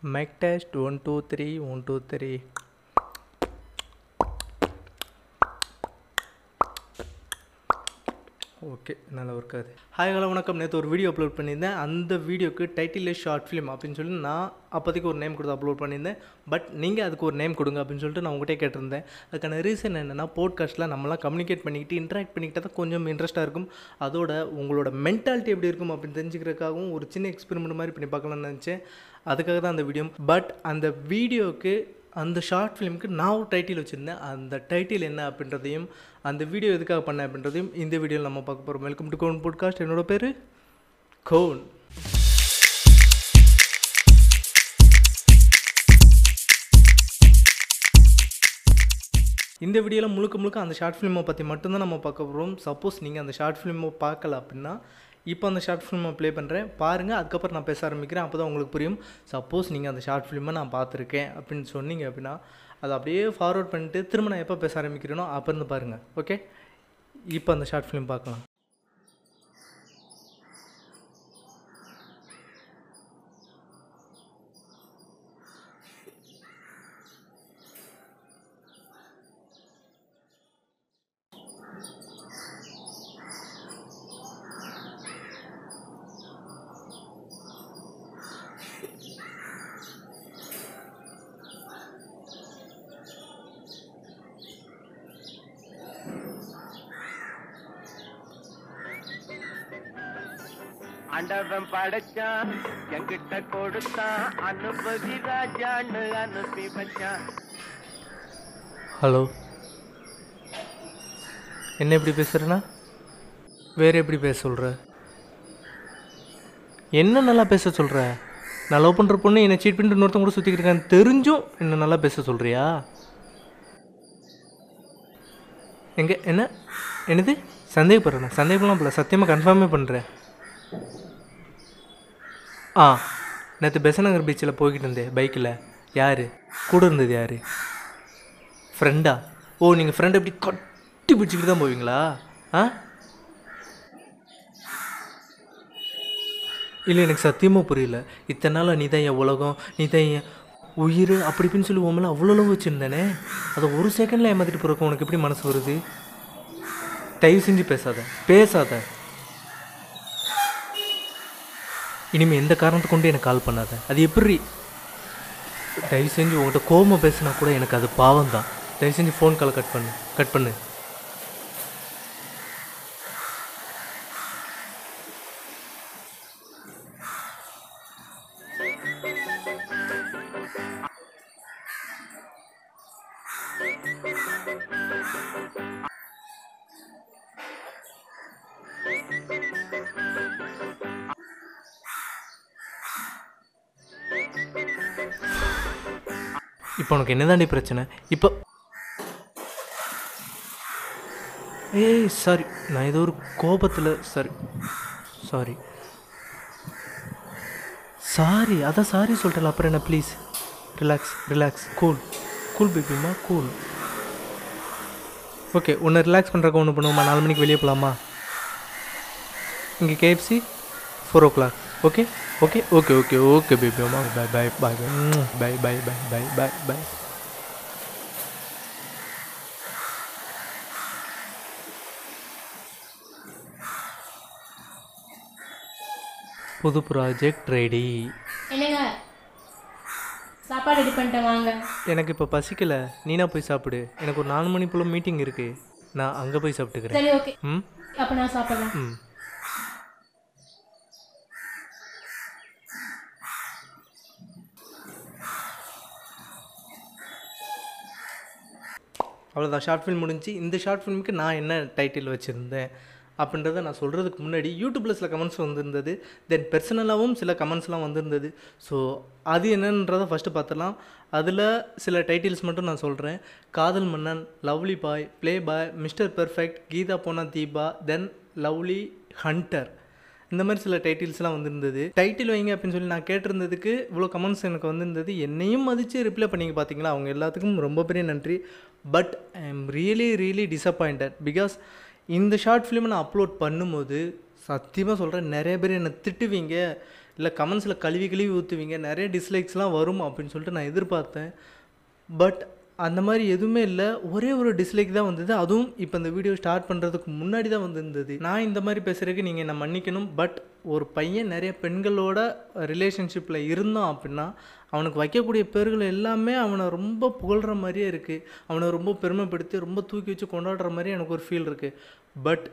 mic test 1 2 3 1 2 3 okay நல்லா work ஆகுது. Hi hello வணக்கம். நேற்று ஒரு வீடியோ அப்லோட் பண்ணியிருந்தேன். அந்த வீடியோக்கு டைட்டில் ஷார்ட் ஃபிலிம் அப்படின்னு சொல்லி நான் அப்போதைக்கு ஒரு நேம் கொடுத்து அப்லோட் பண்ணியிருந்தேன். பட் நீங்கள் அதுக்கு ஒரு நேம் கொடுங்க அப்படின்னு சொல்லிட்டு நான் உங்கள்கிட்ட கேட்டிருந்தேன். அதுக்கான ரீசன் என்னென்னா போட்காஸ்ட்டில் நம்மளாம் கம்யூனிகேட் பண்ணிக்கிட்டு இன்ட்ராக்ட் பண்ணிக்கிட்டால் தான் கொஞ்சம் இன்ட்ரெஸ்ட்டாக இருக்கும். அதோட உங்களோட மென்டாலிட்டி எப்படி இருக்கும் அப்படின்னு தெரிஞ்சுக்கிறதுக்காகவும் ஒரு சின்ன எக்ஸ்பெரிமெண்ட் மாதிரி பண்ணி பார்க்கலாம்னு நினச்சேன். அதுக்காக தான் அந்த வீடியோ பட் அந்த வீடியோக்கு அந்த ஷார்ட் ஃபிலிமுக்கு நான் ஒரு டைட்டில் வச்சுருந்தேன். அந்த டைட்டில் என்ன அப்படின்றதையும் அந்த வீடியோ எதுக்காக பண்ணேன் அப்படின்றதையும் இந்த வீடியோவில் நம்ம பார்க்க போகிறோம் வெல்கம் டு கோன் பாட்காஸ்ட் என்னோட பேர் கோன் இந்த வீடியோவில் முழுக்க முழுக்க அந்த ஷார்ட் ஃபிலிமை பற்றி மட்டும்தான் நம்ம பார்க்க போகிறோம் சப்போஸ் நீங்கள் அந்த ஷார்ட் ஃபிலிமை பார்க்கல அப்படின்னா இப்போ அந்த ஷார்ட் ஃபிலிமை ப்ளே பண்ணுறேன் பாருங்கள் அதுக்கப்புறம் நான் பேச ஆரம்பிக்கிறேன். அப்போ தான் உங்களுக்கு புரியும். சப்போஸ் நீங்கள் அந்த ஷார்ட் ஃபிலிமை நான் பார்த்துருக்கேன் அப்படின்னு சொன்னீங்க அப்படின்னா அதை அப்படியே ஃபார்வர்ட் பண்ணிட்டு திரும்ப நான் எப்போ பேச ஆரம்பிக்கிறேனோ அப்போ இருந்து பாருங்கள் ஓகே இப்போ அந்த ஷார்ட் ஃபிலிம் பார்க்கலாம். ஆண்டவன் படைச்சான் என்கிட்ட கொடுத்தான் அனுபவி ராஜான்னு அனுப்பி வச்சான். ஹலோ. என்ன எப்படி பேசுகிறேன்னா வேறு எப்படி பேச சொல்கிற என்ன நல்லா பேச சொல்கிற நான் லவ் பண்ணுற பொண்ணு என்னை சீட் பண்ணிட்டு இன்னொருத்தன் கூட சுற்றிக்கிட்டு இருக்கான்னு தெரிஞ்சும் என்ன நல்லா பேச சொல்கிறியா எங்கே என்ன? என்னது? சந்தேகப்படுறேன்? சந்தேகம்லாம் இல்லை சத்தியமாக கன்ஃபார்மே பண்ணுறேன் ஆ நேற்று பெசநகர் பீச்சில் போய்கிட்டு இருந்தேன் பைக்கில் யார்? கூட இருந்தது யார்? ஃப்ரெண்டா ஓ நீங்கள் ஃப்ரெண்டை எப்படி கட்டி பிடிச்சிக்கிட்டு தான் போவீங்களா? ஆ? இல்லை எனக்கு சத்தியமாக புரியல. இத்தனை நாள் நீ தான் என் உலகம் நீ தான் என் உயிர் அப்படி இப்படின்னு சொல்லி உன் மேலே அவ்வளோ அளவு வச்சுருந்தேனே? அதை ஒரு செகண்டில் ஏமாற்றிட்டு போகிறக்கு உனக்கு எப்படி மனசு வருது? தயவு செஞ்சு பேசாத. பேசாத. இனிமேல் எந்த காரணத்தை கொண்டு எனக்கு கால் பண்ணாத. அது எப்படி? தயவு செஞ்சு உங்கள்கிட்ட கோபமாக பேசினா கூட எனக்கு அது பாவம் தான் தயவு செஞ்சு ஃபோன் காலை கட் பண்ணு. கட் பண்ணு. இப்போ உனக்கு என்னதாண்டி பிரச்சனை? இப்போ ஏய் சாரி நான் ஏதோ ஒரு கோபத்தில் சாரி சாரி சாரி அதான் சாரி சொல்லிட்டல அப்புறம் என்ன please relax relax cool cool பேபிமா cool okay உன்னை ரிலாக்ஸ் பண்ணுறக்கு ஒன்று பண்ணுவோமா? நாலு மணிக்கு வெளியே போகலாமா இங்கே KFC four o'clock okay okay okay okay okay baby அம்மா bye bye bye bye bye bye bye bye bye புது ப்ராஜெக்ட் ரெடி என்னங்க? சாப்பாடு ரெடி பண்ணிட்டேன் வாங்க. எனக்கு இப்போ பசிக்கல. நீனா போய் சாப்பிடு. எனக்கு ஒரு நாலு மணி போல் மீட்டிங் இருக்குது நான் அங்கே போய் சாப்பிட்டுக்கிறேன். சரி ஓகே ம்? அப்போ நான் சாப்பிட்றேன். ம். அவ்வளோதான் ஷார்ட் ஃபிலிம் முடிஞ்சு இந்த ஷார்ட் ஃபிலிமுக்கு நான் என்ன டைட்டில் வச்சுருந்தேன் அப்படின்றத நான் சொல்கிறதுக்கு முன்னாடி யூடியூப்பில் சில கமெண்ட்ஸ் வந்திருந்தது. தென் பர்சனலாகவும் சில கமெண்ட்ஸ்லாம் வந்திருந்தது. ஸோ அது என்னன்றதை ஃபஸ்ட்டு பார்த்துடலாம். அதில் சில டைட்டில்ஸ் மட்டும் நான் சொல்கிறேன் காதல் மன்னன் lovely boy playboy mister perfect Geetha போனா தீபா தென் லவ்லி ஹண்டர் இந்த மாதிரி சில டைட்டில்ஸ்லாம் வந்திருந்தது. டைட்டில் வைங்க அப்படின்னு சொல்லி நான் கேட்டிருந்ததுக்கு இவ்வளோ கமெண்ட்ஸ் எனக்கு வந்திருந்தது. என்னையும் மதித்து ரிப்ளை பண்ணிங்க பார்த்தீங்களா அவங்க எல்லாத்துக்கும் ரொம்ப பெரிய நன்றி. But I am really really disappointed because இந்த ஷார்ட் ஃபிலிமை நான் அப்லோட் பண்ணும்போது சத்தியமாக சொல்கிறேன் நிறைய பேர் என்னை திட்டுவீங்க இல்லை கமெண்ட்ஸில் கழுவி கழுவி ஊற்றுவீங்க நிறைய டிஸ்லைக்ஸ்லாம் வரும் அப்படின்னு சொல்லிட்டு நான் எதிர்பார்த்தேன். பட் அந்த மாதிரி எதுவுமே இல்லை. ஒரே ஒரு டிஸ்லைக் தான் வந்தது. அதுவும் இப்போ இந்த வீடியோ ஸ்டார்ட் பண்ணுறதுக்கு முன்னாடி தான் வந்திருந்தது. நான் இந்த மாதிரி பேசுகிறதுக்கு நீங்கள் என்ன மன்னிக்கணும். பட் ஒரு பையன் நிறைய பெண்களோட ரிலேஷன்ஷிப்பில் இருந்தான் அப்படின்னா அவனுக்கு வைக்கக்கூடிய பேர்கள் எல்லாமே அவனை ரொம்ப புகழ்கிற மாதிரியே இருக்குது அவனை ரொம்ப பெருமைப்படுத்தி ரொம்ப தூக்கி வச்சு கொண்டாடுற மாதிரி எனக்கு ஒரு ஃபீல் இருக்குது பட்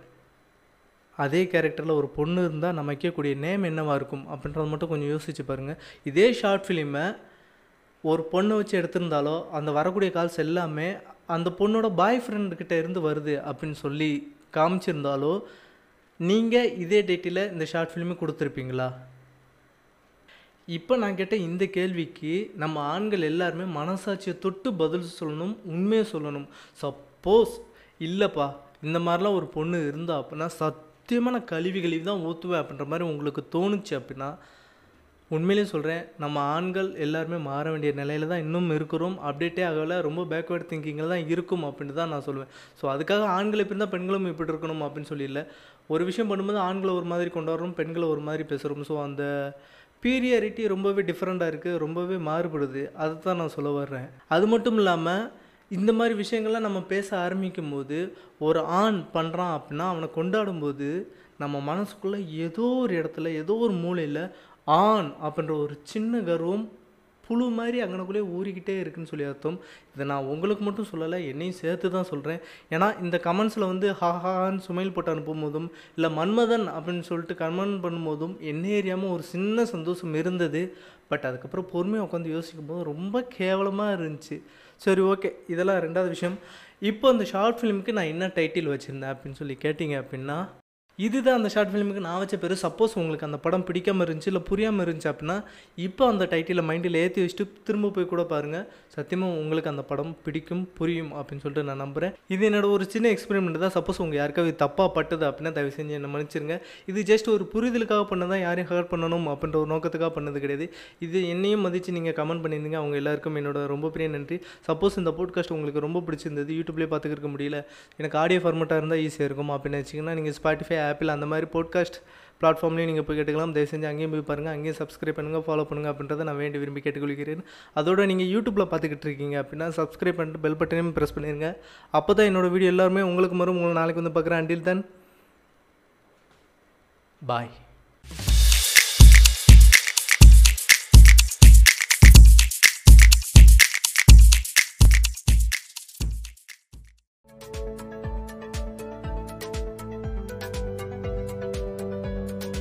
அதே கேரக்டரில் ஒரு பொண்ணு இருந்தால் நம்ம வைக்கக்கூடிய நேம் என்னவாக இருக்கும் அப்படின்றத மட்டும் கொஞ்சம் யோசிச்சு பாருங்கள் இதே ஷார்ட் ஃபிலிமை ஒரு பொண்ணை வச்சு எடுத்திருந்தாலோ அந்த வரக்கூடிய கால்ஸ் எல்லாமே அந்த பொண்ணோட பாய் ஃப்ரெண்டுக்கிட்ட இருந்து வருது அப்படின்னு சொல்லி காமிச்சிருந்தாலோ நீங்கள் இதே டேட்டில் இந்த ஷார்ட் ஃபிலிமே கொடுத்துருப்பீங்களா? இப்போ நான் கேட்ட இந்த கேள்விக்கு நம்ம ஆண்கள் எல்லாருமே மனசாட்சியை தொட்டு பதில் சொல்லணும் உண்மையை சொல்லணும். சப்போஸ் இல்லைப்பா இந்த மாதிரிலாம் ஒரு பொண்ணு இருந்தா அப்படின்னா சத்தியமான கழிவு கழிவு தான் ஊற்றுவேன் அப்படின்ற மாதிரி உங்களுக்கு தோணுச்சு அப்படின்னா உண்மையிலே சொல்கிறேன் நம்ம ஆண்கள் எல்லாருமே மாற வேண்டிய நிலையில தான் இன்னும் இருக்கிறோம். அப்டேட்டே ஆகலை ரொம்ப பேக்வேர்ட் திங்கிங்கில் தான் இருக்கும் அப்படின்னு தான் நான் சொல்லுவேன் ஸோ அதுக்காக ஆண்கள் இப்படி இருந்தால் பெண்களும் இப்படி இருக்கணும் அப்படின்னு சொல்லி இல்லை ஒரு விஷயம் பண்ணும்போது ஆண்களை ஒரு மாதிரி கொண்டாடுறோம் பெண்களை ஒரு மாதிரி பேசுகிறோம் ஸோ அந்த பீரியாரிட்டி ரொம்பவே டிஃப்ரெண்ட்டாக இருக்குது ரொம்பவே மாறுபடுது. அதை தான் நான் சொல்ல வர்றேன். அது மட்டும் இல்லாமல் இந்த மாதிரி விஷயங்கள்லாம் நம்ம பேச ஆரம்பிக்கும் போது ஒரு ஆண் பண்ணுறான் அப்படின்னா அவனை கொண்டாடும் போது நம்ம மனசுக்குள்ளே ஏதோ ஒரு இடத்துல ஏதோ ஒரு மூலையில் ஆண் அப்படின்ற ஒரு சின்ன கர்வம் புழு மாதிரி அங்கனக்குள்ளே ஊறிக்கிட்டே இருக்குன்னு சொல்லி அர்த்தம். இதை நான் உங்களுக்கு மட்டும் சொல்லலை என்னையும் சேர்த்து தான் சொல்கிறேன் ஏன்னா இந்த கமெண்ட்ஸில் வந்து ஹஹான்னு சுமையல் போட்டு அனுப்பும்போதும் இல்லை மன்மதன் அப்படின்னு சொல்லிட்டு கமெண்ட் பண்ணும்போதும் என்ன ஏரியாமல் ஒரு சின்ன சந்தோஷம் இருந்தது. பட் அதுக்கப்புறம் பொறுமையாக உட்காந்து யோசிக்கும் போது ரொம்ப கேவலமாக இருந்துச்சு. சரி ஓகே இதெல்லாம் ரெண்டாவது விஷயம். இப்போ அந்த ஷார்ட் ஃபிலிமுக்கு நான் என்ன டைட்டில் வச்சுருந்தேன் அப்படின்னு சொல்லி கேட்டிங்க அப்படின்னா இதுதான் அந்த ஷார்ட் ஃபிலிமுக்கு நான் வச்ச பேர் சப்போஸ் உங்களுக்கு அந்த படம் பிடிக்காம இருந்துச்சு இல்லை புரியாமல் இருந்துச்சு அப்படின்னா இப்போ அந்த டைட்டிலை மைண்டில் ஏற்றி வச்சுட்டு திரும்ப போய் கூட பாருங்கள் சத்தியமாக உங்களுக்கு அந்த படம் பிடிக்கும் புரியும் அப்படின்னு சொல்லிட்டு நான் நம்புகிறேன் இது என்னோட ஒரு சின்ன எக்ஸ்பெரிமெண்ட் தான். சப்போஸ் உங்கள் யாருக்காவது தப்பாக பட்டது அப்படின்னா தயவு செஞ்சு என்ன மன்னிச்சிருங்க. இது ஜஸ்ட் ஒரு புரிதலுக்காக பண்ணதான் யாரையும் ஹர்ட் பண்ணணும் அப்படின்ற ஒரு நோக்கத்துக்காக பண்ணது கிடையாது. இது என்னையும் மதித்து நீங்கள் கமெண்ட் பண்ணியிருந்தீங்க. அவங்க எல்லாருக்கும் என்னோட ரொம்ப பெரிய நன்றி. சப்போஸ் இந்த போட்காஸ்ட் உங்களுக்கு ரொம்ப பிடிச்சிருந்தது யூடியூப்லேயே பார்த்துக்கிருக்க முடியல. எனக்கு ஆடியோ ஃபார்மெட்டாக இருந்தால் ஈஸியாக இருக்கும் அப்படின்னு வச்சிங்கன்னா நீங்கள் ஸ்பாட்டிஃபை ஆப்பிள் அந்த மாதிரி போட்காஸ்ட் பிளாட்ஃபார்ம்லேயும் நீங்கள் போய் கேட்டுக்கலாம். தயவு செஞ்சு அங்கேயும் போய் பாருங்கள் அங்கேயும் சப்ஸ்கிரைப் பண்ணுங்கள் ஃபாலோ பண்ணுங்கள் அப்படின்றத நான் வேண்டி விரும்பி கேட்டுக்கொள்கிறேன். அதோட நீங்கள் யூடியூப்பில் பார்த்துக்கிட்டு இருக்கீங்க அப்படின்னா சப்ஸ்கிரைப் பண்ணிட்டு பெல் பட்டனையும் ப்ரெஸ் பண்ணிடுங்க அப்போ தான் என்னோட வீடியோ எல்லாருமே உங்களுக்கு மறும். உங்களை நாளைக்கு வந்து பார்க்குறேன். அண்டில் தென் பாய்